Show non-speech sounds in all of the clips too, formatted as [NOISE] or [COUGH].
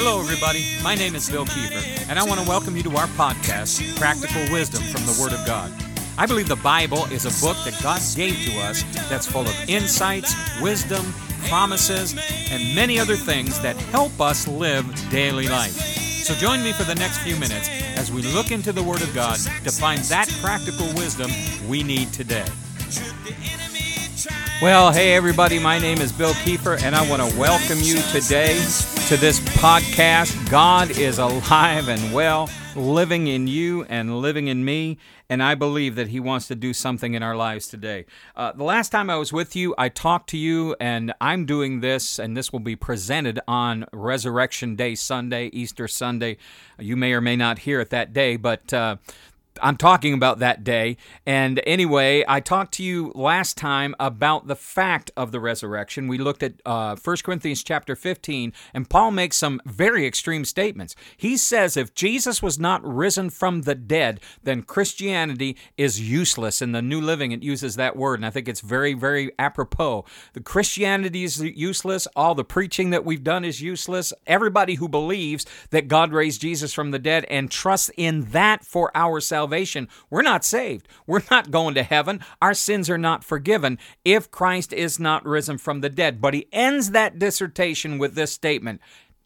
Hello, everybody. My name is Bill Kiefer, and I want to welcome you to our podcast, Practical Wisdom from the Word of God. I believe the Bible is a book that God gave to us that's full of insights, wisdom, promises, and many other things that help us live daily life. So join me for the next few minutes as we look into the Word of God to find that practical wisdom we need today. Well, hey everybody, my name is Bill Kiefer, and I want to welcome you today to this podcast. God is alive and well, living in you and living in me, and I believe that He wants to do something in our lives today. Uh, the last time I was with you, I talked to you, and I'm doing this, and this will be presented on Resurrection Day Sunday, Easter Sunday. You may or may not hear it that day, but uh, I'm talking about that day. And anyway, I talked to you last time about the fact of the resurrection. We looked at uh, 1 Corinthians chapter 15, and Paul makes some very extreme statements. He says if Jesus was not risen from the dead, then Christianity is useless. In the New Living, it uses that word, and I think it's very, very apropos. The Christianity is useless. All the preaching that we've done is useless. Everybody who believes that God raised Jesus from the dead and trusts in that for our salvation salvation, we're not saved. We're not going to heaven. Our sins are not forgiven if Christ is not risen from the dead. But he ends that dissertation with this statement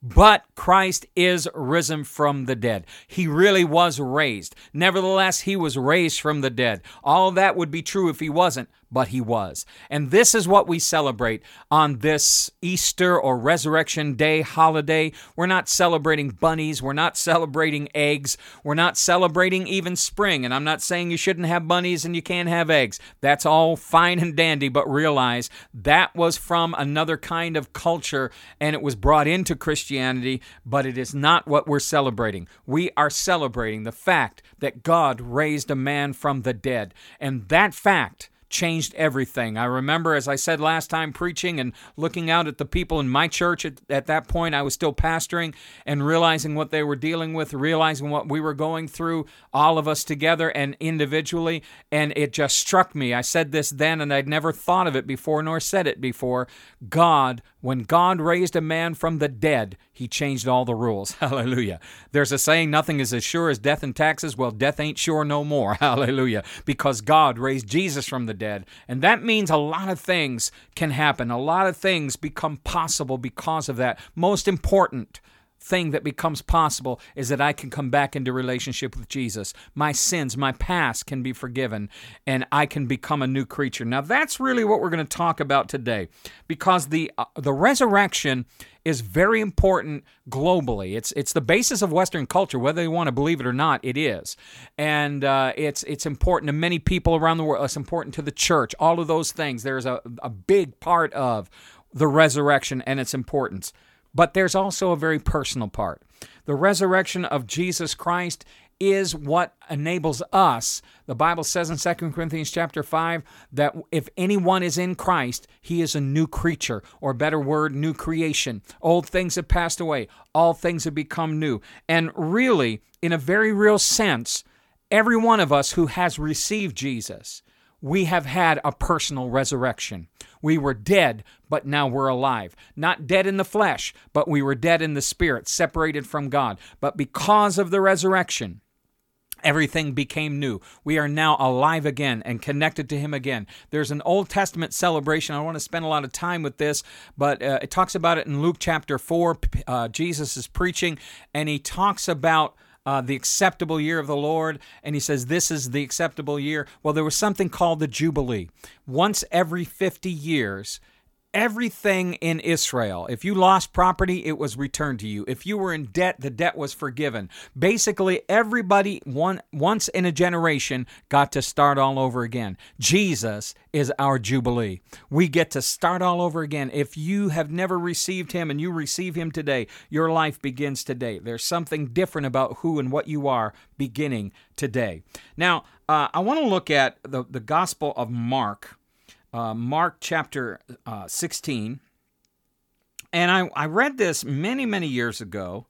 but Christ is risen from the dead. He really was raised. Nevertheless, he was raised from the dead. All that would be true if he wasn't, but he was. And this is what we celebrate on this Easter or Resurrection Day holiday. We're not celebrating bunnies. We're not celebrating eggs. We're not celebrating even spring. And I'm not saying you shouldn't have bunnies and you can't have eggs. That's all fine and dandy, but realize that was from another kind of culture and it was brought into Christianity, but it is not what we're celebrating. We are celebrating the fact that God raised a man from the dead. And that fact changed everything. I remember, as I said last time, preaching and looking out at the people in my church at, at, that point. I was still pastoring and realizing what they were dealing with, realizing what we were going through, all of us together and individually. And it just struck me. I said this then, and I'd never thought of it before nor said it before. God, when God raised a man from the dead, he changed all the rules. [LAUGHS] Hallelujah. There's a saying, nothing is as sure as death and taxes. Well, death ain't sure no more. [LAUGHS] Hallelujah. Because God raised Jesus from the dead. And that means a lot of things can happen. A lot of things become possible because of that. Most important, thing that becomes possible is that I can come back into relationship with Jesus. My sins, my past can be forgiven, and I can become a new creature. Now, that's really what we're going to talk about today, because the uh, the resurrection is very important globally. It's it's the basis of Western culture, whether you want to believe it or not. It is, and uh, it's it's important to many people around the world. It's important to the church. All of those things. There's a a big part of the resurrection and its importance. But there's also a very personal part. The resurrection of Jesus Christ is what enables us. The Bible says in 2 Corinthians chapter 5 that if anyone is in Christ, he is a new creature, or better word, new creation. Old things have passed away, all things have become new. And really, in a very real sense, every one of us who has received Jesus, we have had a personal resurrection. We were dead, but now we're alive. Not dead in the flesh, but we were dead in the spirit, separated from God. But because of the resurrection, Everything became new. We are now alive again and connected to Him again. There's an Old Testament celebration. I don't want to spend a lot of time with this, but uh, it talks about it in Luke chapter 4. Uh, Jesus is preaching, and he talks about uh, the acceptable year of the Lord, and he says, This is the acceptable year. Well, there was something called the Jubilee. Once every 50 years, everything in Israel. If you lost property, it was returned to you. If you were in debt, the debt was forgiven. Basically, everybody one, once in a generation got to start all over again. Jesus is our Jubilee. We get to start all over again. If you have never received Him and you receive Him today, your life begins today. There's something different about who and what you are beginning today. Now, uh, I want to look at the, the Gospel of Mark uh, Mark chapter uh, 16. And I, I read this many, many years ago.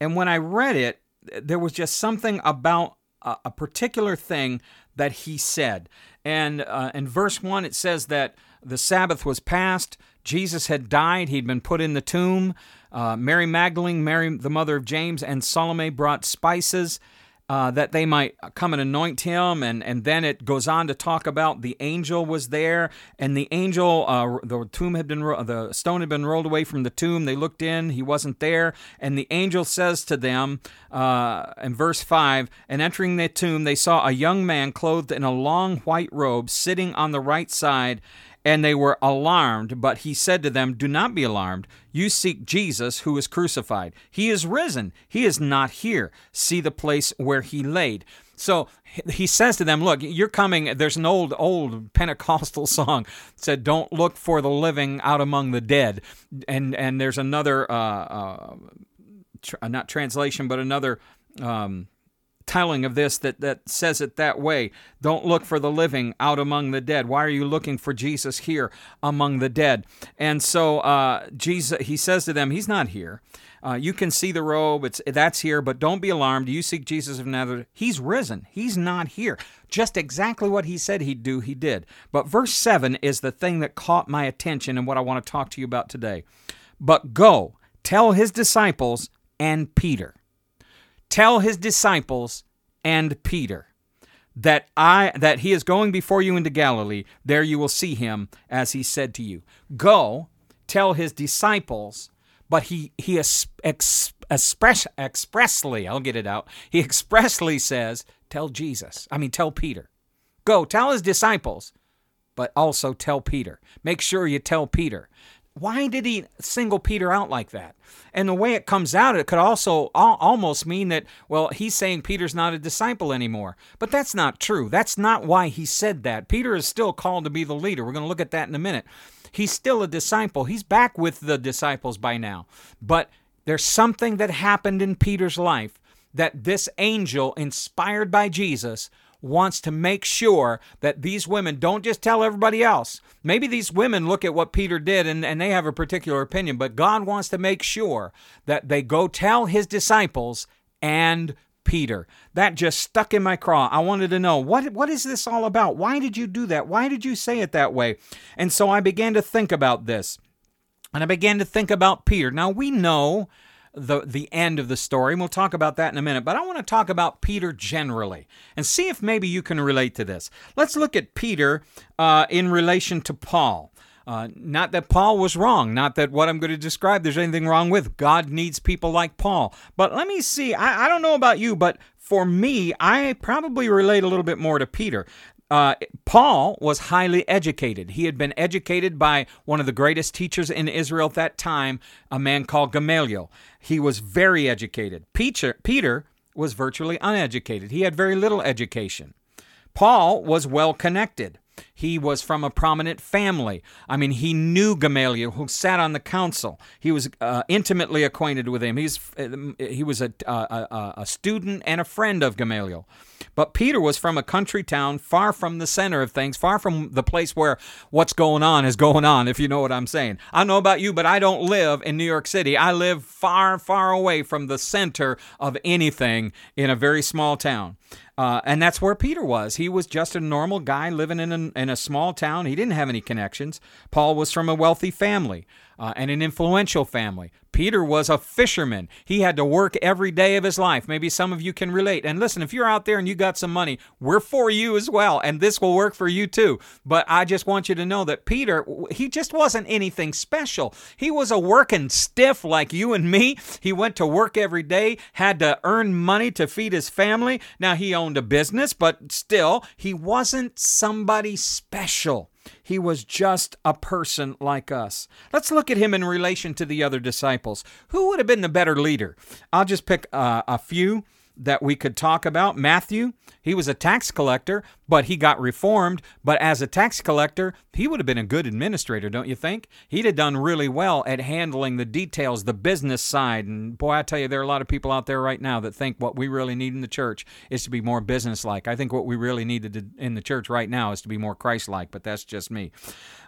And when I read it, there was just something about a, a particular thing that he said. And uh, in verse 1, it says that the Sabbath was past, Jesus had died, he'd been put in the tomb. Uh, Mary Magdalene, Mary, the mother of James, and Salome brought spices uh, that they might come and anoint him. And, and then it goes on to talk about the angel was there, and the angel, uh, the tomb had been, the stone had been rolled away from the tomb. They looked in, he wasn't there. And the angel says to them uh, in verse 5 And entering the tomb, they saw a young man clothed in a long white robe sitting on the right side and they were alarmed. But he said to them, Do not be alarmed. You seek Jesus who is crucified. He is risen. He is not here. See the place where he laid. So he says to them, Look, you're coming. There's an old, old Pentecostal [LAUGHS] song said, Don't look for the living out among the dead. And, and there's another, uh, uh, tr- not translation, but another. Um, telling of this that, that says it that way. Don't look for the living out among the dead. Why are you looking for Jesus here among the dead? And so uh, Jesus, he says to them, He's not here. Uh, you can see the robe; it's that's here, but don't be alarmed. You seek Jesus of Nazareth. He's risen. He's not here. Just exactly what he said he'd do, he did. But verse seven is the thing that caught my attention and what I want to talk to you about today. But go tell his disciples and Peter tell his disciples and Peter that I that he is going before you into Galilee. There you will see him as he said to you. Go tell his disciples but he he ex, express, expressly I'll get it out. He expressly says tell Jesus I mean tell Peter. Go tell his disciples but also tell Peter. Make sure you tell Peter why did he single Peter out like that? And the way it comes out, it could also almost mean that, well, he's saying Peter's not a disciple anymore. But that's not true. That's not why he said that. Peter is still called to be the leader. We're going to look at that in a minute. He's still a disciple. He's back with the disciples by now. But there's something that happened in Peter's life that this angel, inspired by Jesus, wants to make sure that these women don't just tell everybody else. Maybe these women look at what Peter did and, and they have a particular opinion, but God wants to make sure that they go tell his disciples and Peter. That just stuck in my craw. I wanted to know what what is this all about? Why did you do that? Why did you say it that way? And so I began to think about this. And I began to think about Peter. Now we know the the end of the story, and we'll talk about that in a minute. But I want to talk about Peter generally and see if maybe you can relate to this. Let's look at Peter uh, in relation to Paul. Uh, not that Paul was wrong, not that what I'm going to describe there's anything wrong with. God needs people like Paul. But let me see. I, I don't know about you, but for me, I probably relate a little bit more to Peter. Uh, Paul was highly educated. He had been educated by one of the greatest teachers in Israel at that time, a man called Gamaliel. He was very educated. Peter, Peter was virtually uneducated. He had very little education. Paul was well connected. He was from a prominent family. I mean, he knew Gamaliel, who sat on the council. He was uh, intimately acquainted with him. He's, uh, he was a, a, a student and a friend of Gamaliel. But Peter was from a country town far from the center of things, far from the place where what's going on is going on, if you know what I'm saying. I know about you, but I don't live in New York City. I live far, far away from the center of anything in a very small town. Uh, and that's where Peter was. He was just a normal guy living in a, in a small town. He didn't have any connections. Paul was from a wealthy family uh, and an influential family. Peter was a fisherman. He had to work every day of his life. Maybe some of you can relate. And listen, if you're out there and you got some money, we're for you as well. And this will work for you too. But I just want you to know that Peter, he just wasn't anything special. He was a working stiff like you and me. He went to work every day, had to earn money to feed his family. Now, he owned a business, but still, he wasn't somebody special. He was just a person like us. Let's look at him in relation to the other disciples. Who would have been the better leader? I'll just pick uh, a few that we could talk about. Matthew, he was a tax collector, but he got reformed. But as a tax collector, he would have been a good administrator, don't you think? He'd have done really well at handling the details, the business side. And boy, I tell you, there are a lot of people out there right now that think what we really need in the church is to be more businesslike. I think what we really need in the church right now is to be more Christ-like, but that's just me.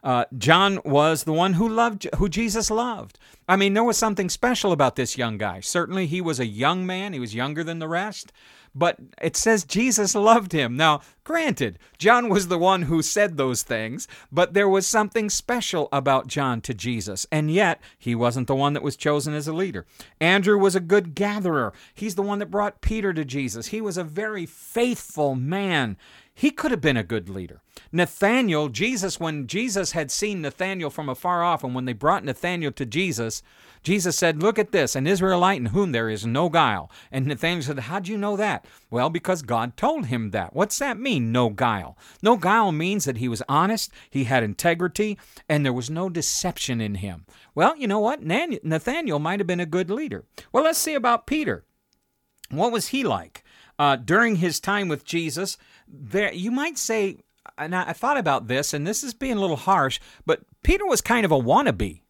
Uh, John was the one who loved, who Jesus loved. I mean, there was something special about this young guy. Certainly, he was a young man. He was younger than the rest but it says Jesus loved him. Now, granted, John was the one who said those things, but there was something special about John to Jesus, and yet he wasn't the one that was chosen as a leader. Andrew was a good gatherer. He's the one that brought Peter to Jesus. He was a very faithful man. He could have been a good leader. Nathaniel, Jesus, when Jesus had seen Nathaniel from afar off, and when they brought Nathaniel to Jesus, Jesus said, Look at this, an Israelite in whom there is no guile. And Nathaniel said, How'd you know that? Well, because God told him that. What's that mean, no guile? No guile means that he was honest, he had integrity, and there was no deception in him. Well, you know what? Nathaniel might have been a good leader. Well, let's see about Peter. What was he like? Uh, during his time with Jesus, there you might say, and I, I thought about this, and this is being a little harsh, but Peter was kind of a wannabe.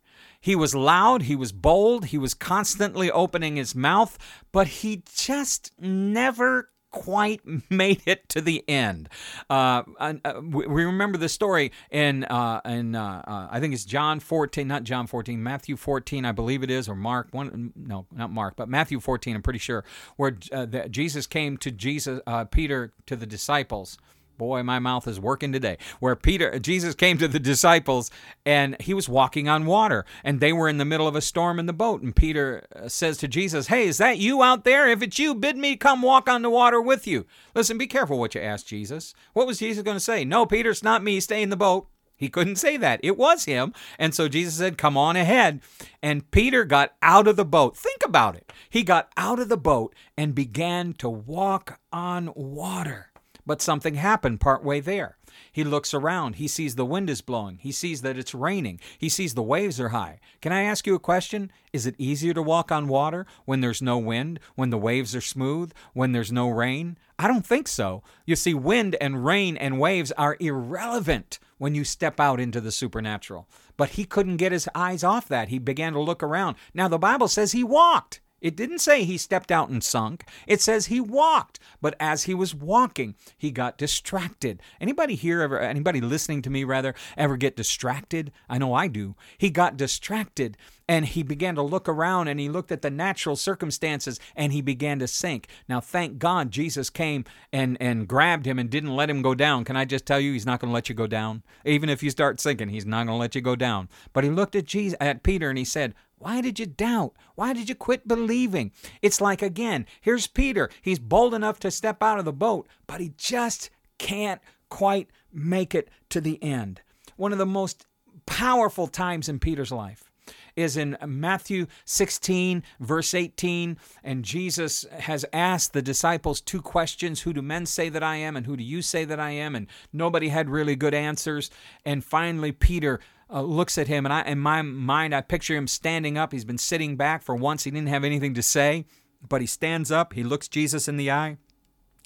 He was loud, he was bold, he was constantly opening his mouth, but he just never quite [LAUGHS] made it to the end. Uh, uh, we remember the story in uh, in uh, uh, I think it's John 14, not John 14, Matthew 14, I believe it is, or Mark one. No, not Mark, but Matthew 14. I'm pretty sure where uh, the, Jesus came to Jesus Peter to the disciples boy my mouth is working today where peter jesus came to the disciples and he was walking on water and they were in the middle of a storm in the boat and peter uh, says to jesus hey is that you out there if it's you bid me come walk on the water with you listen be careful what you ask jesus what was jesus going to say no peter it's not me stay in the boat he couldn't say that. It was him. And so Jesus said, Come on ahead. And Peter got out of the boat. Think about it. He got out of the boat and began to walk on water. But something happened partway there. He looks around. He sees the wind is blowing. He sees that it's raining. He sees the waves are high. Can I ask you a question? Is it easier to walk on water when there's no wind, when the waves are smooth, when there's no rain? I don't think so. You see, wind and rain and waves are irrelevant when you step out into the supernatural. But he couldn't get his eyes off that. He began to look around. Now, the Bible says he walked. It didn't say he stepped out and sunk. It says he walked. But as he was walking, he got distracted. Anybody here ever anybody listening to me rather ever get distracted? I know I do. He got distracted and he began to look around and he looked at the natural circumstances and he began to sink. Now thank God Jesus came and and grabbed him and didn't let him go down. Can I just tell you he's not going to let you go down? Even if you start sinking, he's not going to let you go down. But he looked at Jesus at Peter and he said, why did you doubt? Why did you quit believing? It's like, again, here's Peter. He's bold enough to step out of the boat, but he just can't quite make it to the end. One of the most powerful times in Peter's life is in Matthew 16, verse 18. And Jesus has asked the disciples two questions Who do men say that I am, and who do you say that I am? And nobody had really good answers. And finally, Peter uh, looks at him, and I, in my mind, I picture him standing up. He's been sitting back for once. He didn't have anything to say, but he stands up. He looks Jesus in the eye.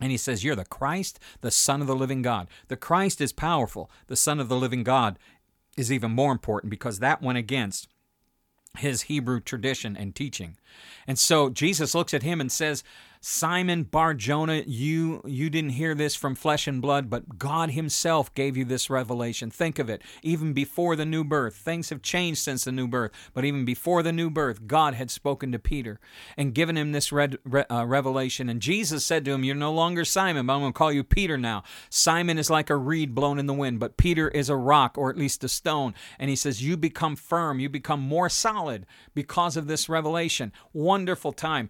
And he says, You're the Christ, the Son of the living God. The Christ is powerful. The Son of the living God is even more important because that went against his Hebrew tradition and teaching. And so Jesus looks at him and says, Simon Bar Jonah, you you didn't hear this from flesh and blood, but God Himself gave you this revelation. Think of it. Even before the new birth, things have changed since the new birth, but even before the new birth, God had spoken to Peter and given him this red, uh, revelation. And Jesus said to him, "You're no longer Simon, but I'm going to call you Peter now. Simon is like a reed blown in the wind, but Peter is a rock, or at least a stone." And He says, "You become firm. You become more solid because of this revelation." Wonderful time.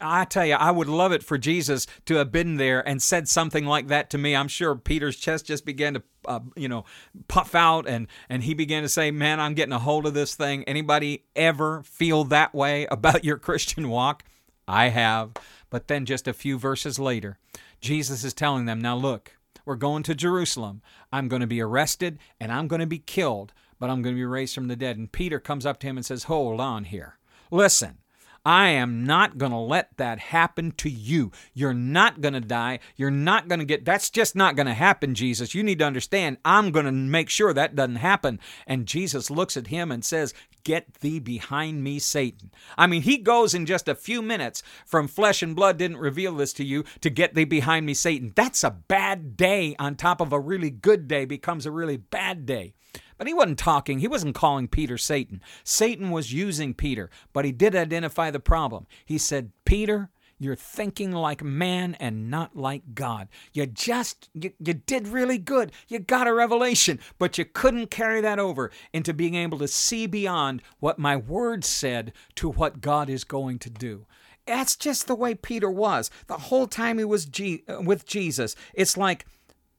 I tell you, I would would love it for Jesus to have been there and said something like that to me. I'm sure Peter's chest just began to, uh, you know, puff out, and and he began to say, "Man, I'm getting a hold of this thing." Anybody ever feel that way [LAUGHS] about your Christian walk? I have. But then just a few verses later, Jesus is telling them, "Now look." We're going to Jerusalem. I'm going to be arrested and I'm going to be killed, but I'm going to be raised from the dead. And Peter comes up to him and says, Hold on here. Listen, I am not going to let that happen to you. You're not going to die. You're not going to get, that's just not going to happen, Jesus. You need to understand, I'm going to make sure that doesn't happen. And Jesus looks at him and says, Get thee behind me, Satan. I mean, he goes in just a few minutes from flesh and blood didn't reveal this to you to get thee behind me, Satan. That's a bad day on top of a really good day becomes a really bad day. But he wasn't talking, he wasn't calling Peter Satan. Satan was using Peter, but he did identify the problem. He said, Peter, you're thinking like man and not like God. You just, you, you did really good. You got a revelation, but you couldn't carry that over into being able to see beyond what my word said to what God is going to do. That's just the way Peter was the whole time he was G- uh, with Jesus. It's like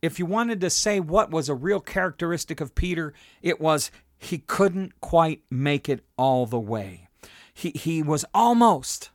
if you wanted to say what was a real characteristic of Peter, it was he couldn't quite make it all the way. He, he was almost,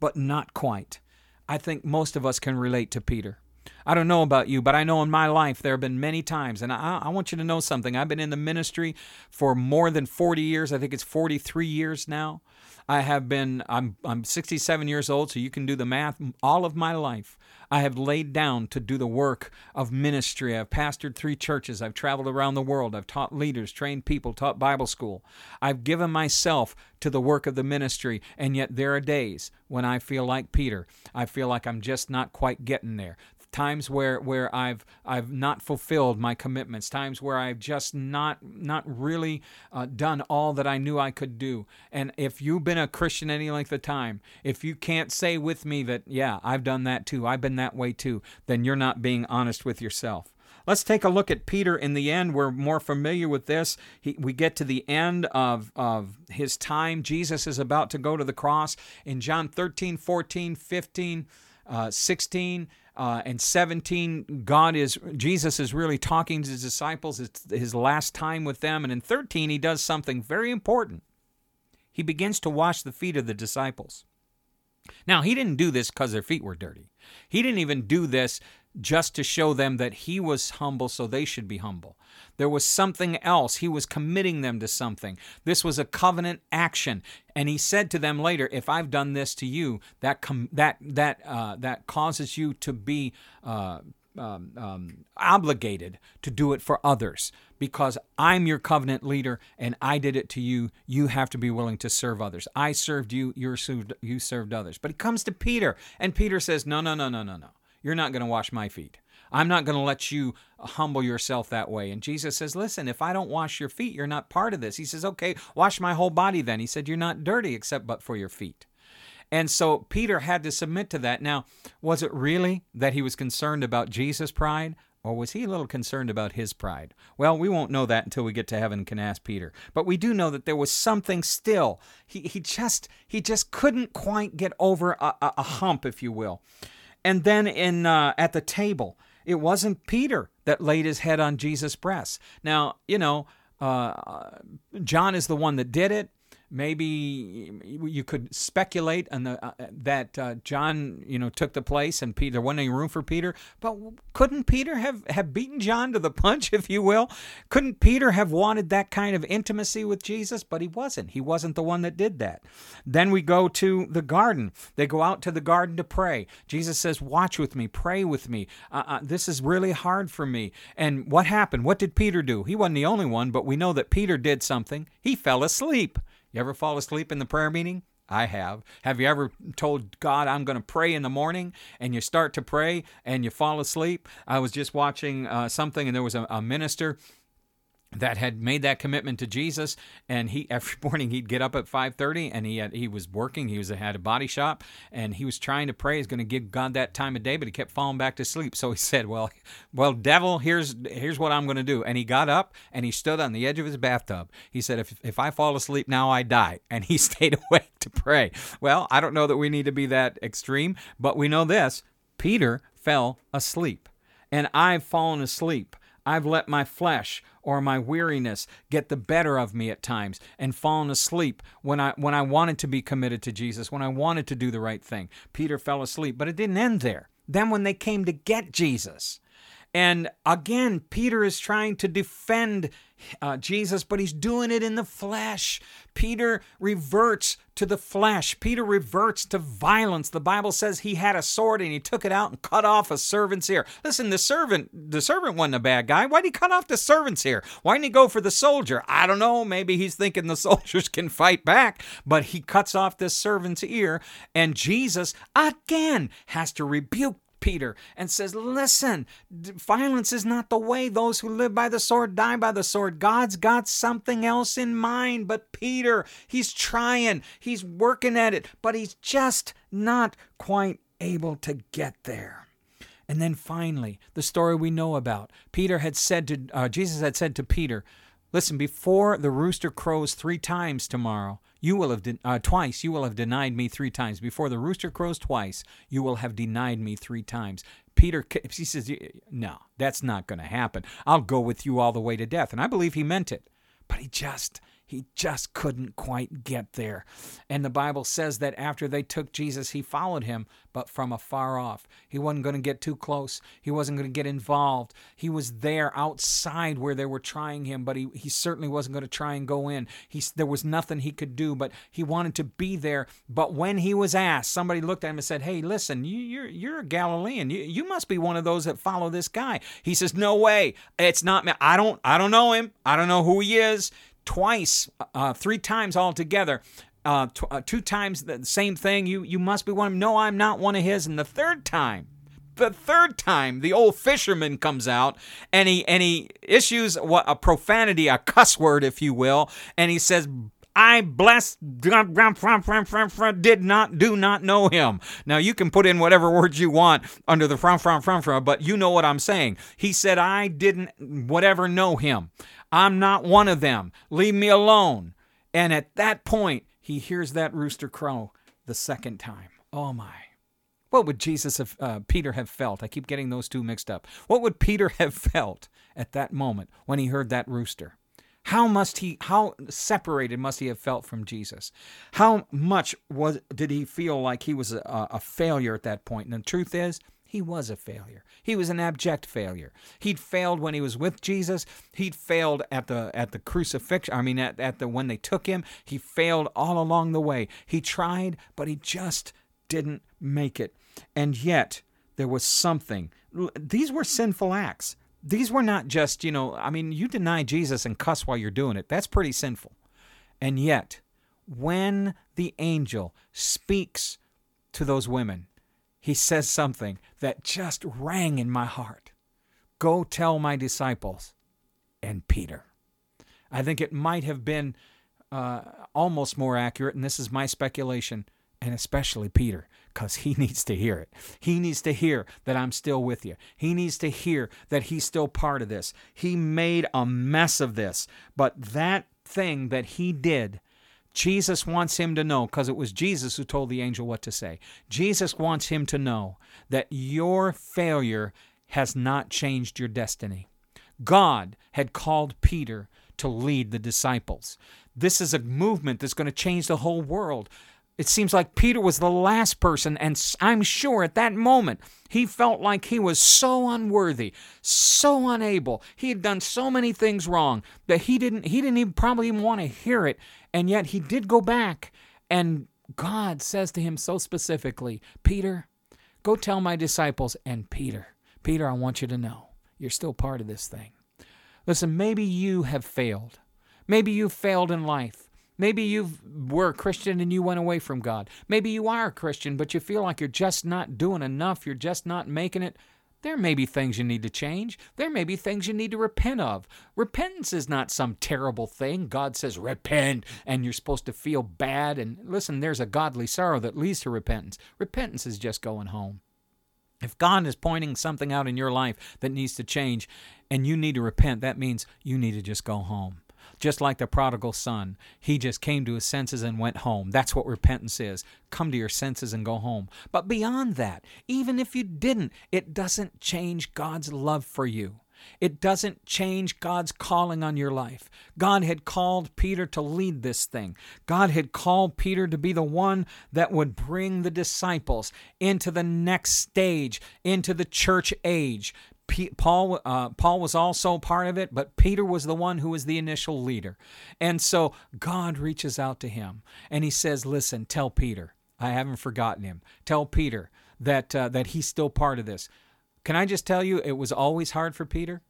but not quite. I think most of us can relate to Peter. I don't know about you, but I know in my life there have been many times, and I, I, want you to know something. I've been in the ministry for more than 40 years. I think it's 43 years now. I have been, I'm, I'm 67 years old, so you can do the math. All of my life, I have laid down to do the work of ministry. I've pastored three churches. I've traveled around the world. I've taught leaders, trained people, taught Bible school. I've given myself to the work of the ministry, and yet there are days when I feel like Peter. I feel like I'm just not quite getting there times where where I've I've not fulfilled my commitments, times where I've just not not really uh, done all that I knew I could do. And if you've been a Christian any length of time, if you can't say with me that yeah I've done that too, I've been that way too, then you're not being honest with yourself. Let's take a look at Peter in the end. We're more familiar with this. He, we get to the end of, of his time. Jesus is about to go to the cross. In John 13, 14, 15, uh, 16, uh, and 17, God is, Jesus is really talking to his disciples. It's his last time with them. And in 13, he does something very important. He begins to wash the feet of the disciples. Now, he didn't do this because their feet were dirty. He didn't even do this just to show them that he was humble, so they should be humble. There was something else. He was committing them to something. This was a covenant action. And he said to them later, "If I've done this to you, that com- that that uh, that causes you to be uh, um, um, obligated to do it for others because I'm your covenant leader and I did it to you. You have to be willing to serve others. I served you, you served, you served others. But it comes to Peter, and Peter says, No, no, no, no, no, no. You're not going to wash my feet. I'm not going to let you uh, humble yourself that way. And Jesus says, Listen, if I don't wash your feet, you're not part of this. He says, Okay, wash my whole body then. He said, You're not dirty except but for your feet. And so Peter had to submit to that. Now, was it really that he was concerned about Jesus' pride? Or was he a little concerned about his pride? Well, we won't know that until we get to heaven and can ask Peter. But we do know that there was something still. He, he just he just couldn't quite get over a, a, a hump, if you will. And then in uh, at the table, it wasn't Peter that laid his head on Jesus' breast. Now, you know, uh, John is the one that did it. Maybe you could speculate on the, uh, that uh, John, you know, took the place and Peter, there wasn't any room for Peter. But couldn't Peter have, have beaten John to the punch, [LAUGHS] if you will? Couldn't Peter have wanted that kind of intimacy with Jesus? But he wasn't. He wasn't the one that did that. Then we go to the garden. They go out to the garden to pray. Jesus says, Watch with me, pray with me. Uh, uh, this is really hard for me. And what happened? What did Peter do? He wasn't the only one, but we know that Peter did something. He fell asleep. You ever fall asleep in the prayer meeting? I have. Have you ever told God, I'm going to pray in the morning, and you start to pray and you fall asleep? I was just watching uh, something, and there was a, a minister that had made that commitment to Jesus and he [LAUGHS] every morning he'd get up at 5:30 and he had he was working he was had a body shop and he was trying to pray he's going to give God that time of day but he kept falling back to sleep. So he [LAUGHS] said well well devil here's here's what I'm going to do. And he got up and he stood on the edge of his bathtub. He said if if I fall asleep now I die. And he [LAUGHS] stayed awake to pray. Well I don't know that we need to be that extreme but we know this Peter fell asleep. And I've fallen asleep. I've let my flesh or my weariness get the better of me at times and fallen asleep when I when I wanted to be committed to Jesus, when I wanted to do the right thing. Peter fell asleep, but it didn't end there. Then when they came to get Jesus, and again, Peter is trying to defend uh, Jesus, but he's doing it in the flesh. Peter reverts to the flesh. Peter reverts to violence. The Bible says he had a sword and he took it out and cut off a servant's ear. Listen, the servant, the servant wasn't a bad guy. Why'd he cut off the servant's ear? Why didn't he go for the soldier? I don't know. Maybe he's thinking the [LAUGHS] soldiers can fight back, but he cuts off this servant's ear, and Jesus again has to rebuke Peter and says, Listen, violence is not the way. Those who live by the sword die by the sword. God's got something else in mind. But Peter, he's trying, he's working at it, but he's just not quite able to get there. And then finally, the story we know about. Peter had said to uh, Jesus had said to Peter, "Listen, before the rooster crows three times tomorrow, you will have de- uh, twice. You will have denied me three times. Before the rooster crows twice, you will have denied me three times." Peter, he says, "No, that's not going to happen. I'll go with you all the way to death." And I believe he meant it, but he just he just couldn't quite get there. And the Bible says that after they took Jesus, he followed him, but from afar off. He wasn't going to get too close. He wasn't going to get involved. He was there outside where they were trying him, but he, he certainly wasn't going to try and go in. He, there was nothing he could do, but he wanted to be there. But when he was asked, somebody looked at him and said, Hey, listen, you, you're, you're a Galilean. You, you must be one of those that follow this guy. He says, No way. It's not me. I don't, I don't know him. I don't know who he is twice, uh, three times altogether. Uh, t- uh, two times the same thing. You you must be one of them. No, I'm not one of his. And the third time, the third time, the old fisherman comes out and he and he issues what a profanity, a cuss word, if you will, and he says, I bless did not do not know him. Now you can put in whatever words you want under the from from from from, but you know what I'm saying. He said I didn't whatever know him. I'm not one of them. Leave me alone. And at that point, he hears that rooster crow the second time. Oh my. What would Jesus have, uh, Peter have felt? I keep getting those two mixed up. What would Peter have felt at that moment when he heard that rooster? How must he how separated must he have felt from Jesus? How much was did he feel like he was a, a failure at that point? And the truth is, he was a failure. He was an abject failure. He'd failed when he was with Jesus. He'd failed at the at the crucifixion. I mean, at, at the when they took him. He failed all along the way. He tried, but he just didn't make it. And yet there was something. These were sinful acts. These were not just, you know, I mean, you deny Jesus and cuss while you're doing it. That's pretty sinful. And yet, when the angel speaks to those women, he says something that just rang in my heart. Go tell my disciples and Peter. I think it might have been uh, almost more accurate, and this is my speculation, and especially Peter, because he [LAUGHS] needs to hear it. He needs to hear that I'm still with you. He needs to hear that he's still part of this. He made a mess of this, but that thing that he did Jesus wants him to know, because it was Jesus who told the angel what to say. Jesus wants him to know that your failure has not changed your destiny. God had called Peter to lead the disciples. This is a movement that's going to change the whole world. It seems like Peter was the last person, and I'm sure at that moment he felt like he was so unworthy, so unable. He had done so many things wrong that he didn't he didn't even probably even want to hear it. And yet he did go back, and God says to him so specifically, Peter, go tell my disciples, and Peter, Peter, I want you to know you're still part of this thing. Listen, maybe you have failed. Maybe you failed in life. Maybe you were a Christian and you went away from God. Maybe you are a Christian, but you feel like you're just not doing enough. You're just not making it. There may be things you need to change. There may be things you need to repent of. Repentance is not some terrible thing. God says, repent, and you're supposed to feel bad. And listen, there's a godly sorrow that leads to repentance. Repentance is just going home. If God is pointing something out in your life that needs to change and you need to repent, that means you need to just go home just like the prodigal son. He just came to his senses and went home. That's what repentance is. Come to your senses and go home. But beyond that, even if you didn't, it doesn't change God's love for you. It doesn't change God's calling on your life. God had called Peter to lead this thing. God had called Peter to be the one that would bring the disciples into the next stage, into the church age. Paul, uh, Paul was also part of it, but Peter was the one who was the initial leader. And so God reaches out to him and he says, Listen, tell Peter, I haven't forgotten him. Tell Peter that, uh, that he's still part of this. Can I just tell you, it was always hard for Peter?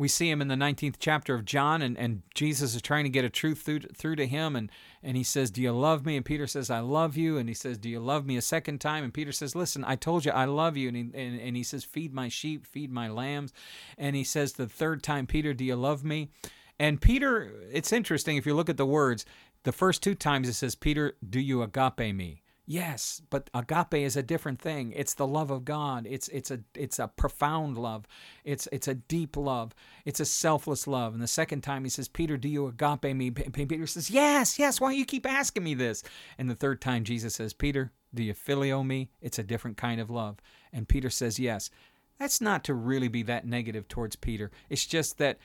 We see him in the 19th chapter of John, and, and Jesus is trying to get a truth through, through to him. And, and he says, Do you love me? And Peter says, I love you. And he says, Do you love me a second time? And Peter says, Listen, I told you I love you. And he, and, and he says, Feed my sheep, feed my lambs. And he says, The third time, Peter, do you love me? And Peter, it's interesting if you look at the words, the first two times it says, Peter, do you agape me? Yes, but agape is a different thing. It's the love of God. It's it's a it's a profound love. It's it's a deep love. It's a selfless love. And the second time he says, "Peter, do you agape me?" Peter says, "Yes, yes. Why do you keep asking me this?" And the third time Jesus says, "Peter, do you phileo me?" It's a different kind of love. And Peter says, "Yes." That's not to really be that negative towards Peter. It's just that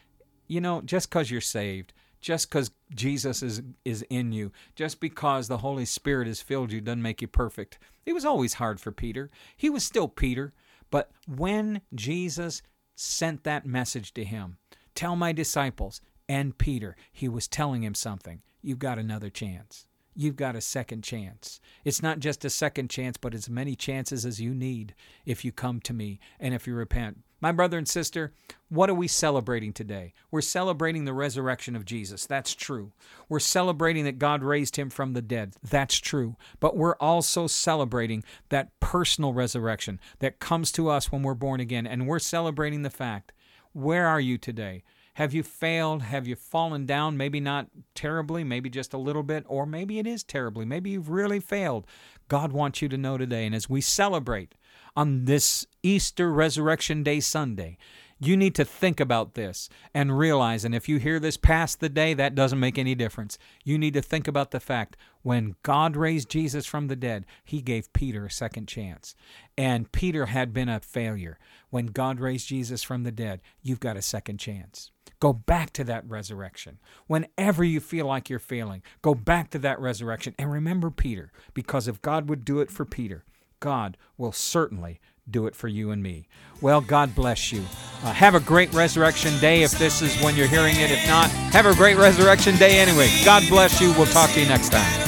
you know, just cuz you're saved, just because Jesus is, is in you, just because the Holy Spirit has filled you, doesn't make you perfect. It was always hard for Peter. He was still Peter. But when Jesus sent that message to him, tell my disciples and Peter, he was telling him something. You've got another chance. You've got a second chance. It's not just a second chance, but as many chances as you need if you come to me and if you repent. My brother and sister, what are we celebrating today? We're celebrating the resurrection of Jesus. That's true. We're celebrating that God raised him from the dead. That's true. But we're also celebrating that personal resurrection that comes to us when we're born again. And we're celebrating the fact where are you today? Have you failed? Have you fallen down? Maybe not terribly, maybe just a little bit, or maybe it is terribly. Maybe you've really failed. God wants you to know today. And as we celebrate on this Easter Resurrection Day Sunday, you need to think about this and realize, and if you hear this past the day, that doesn't make any difference. You need to think about the fact when God raised Jesus from the dead, he gave Peter a second chance. And Peter had been a failure. When God raised Jesus from the dead, you've got a second chance. Go back to that resurrection. Whenever you feel like you're failing, go back to that resurrection. And remember Peter, because if God would do it for Peter, God will certainly do it for you and me. Well, God bless you. Uh, have a great resurrection day if this is when you're hearing it. If not, have a great resurrection day anyway. God bless you. We'll talk to you next time.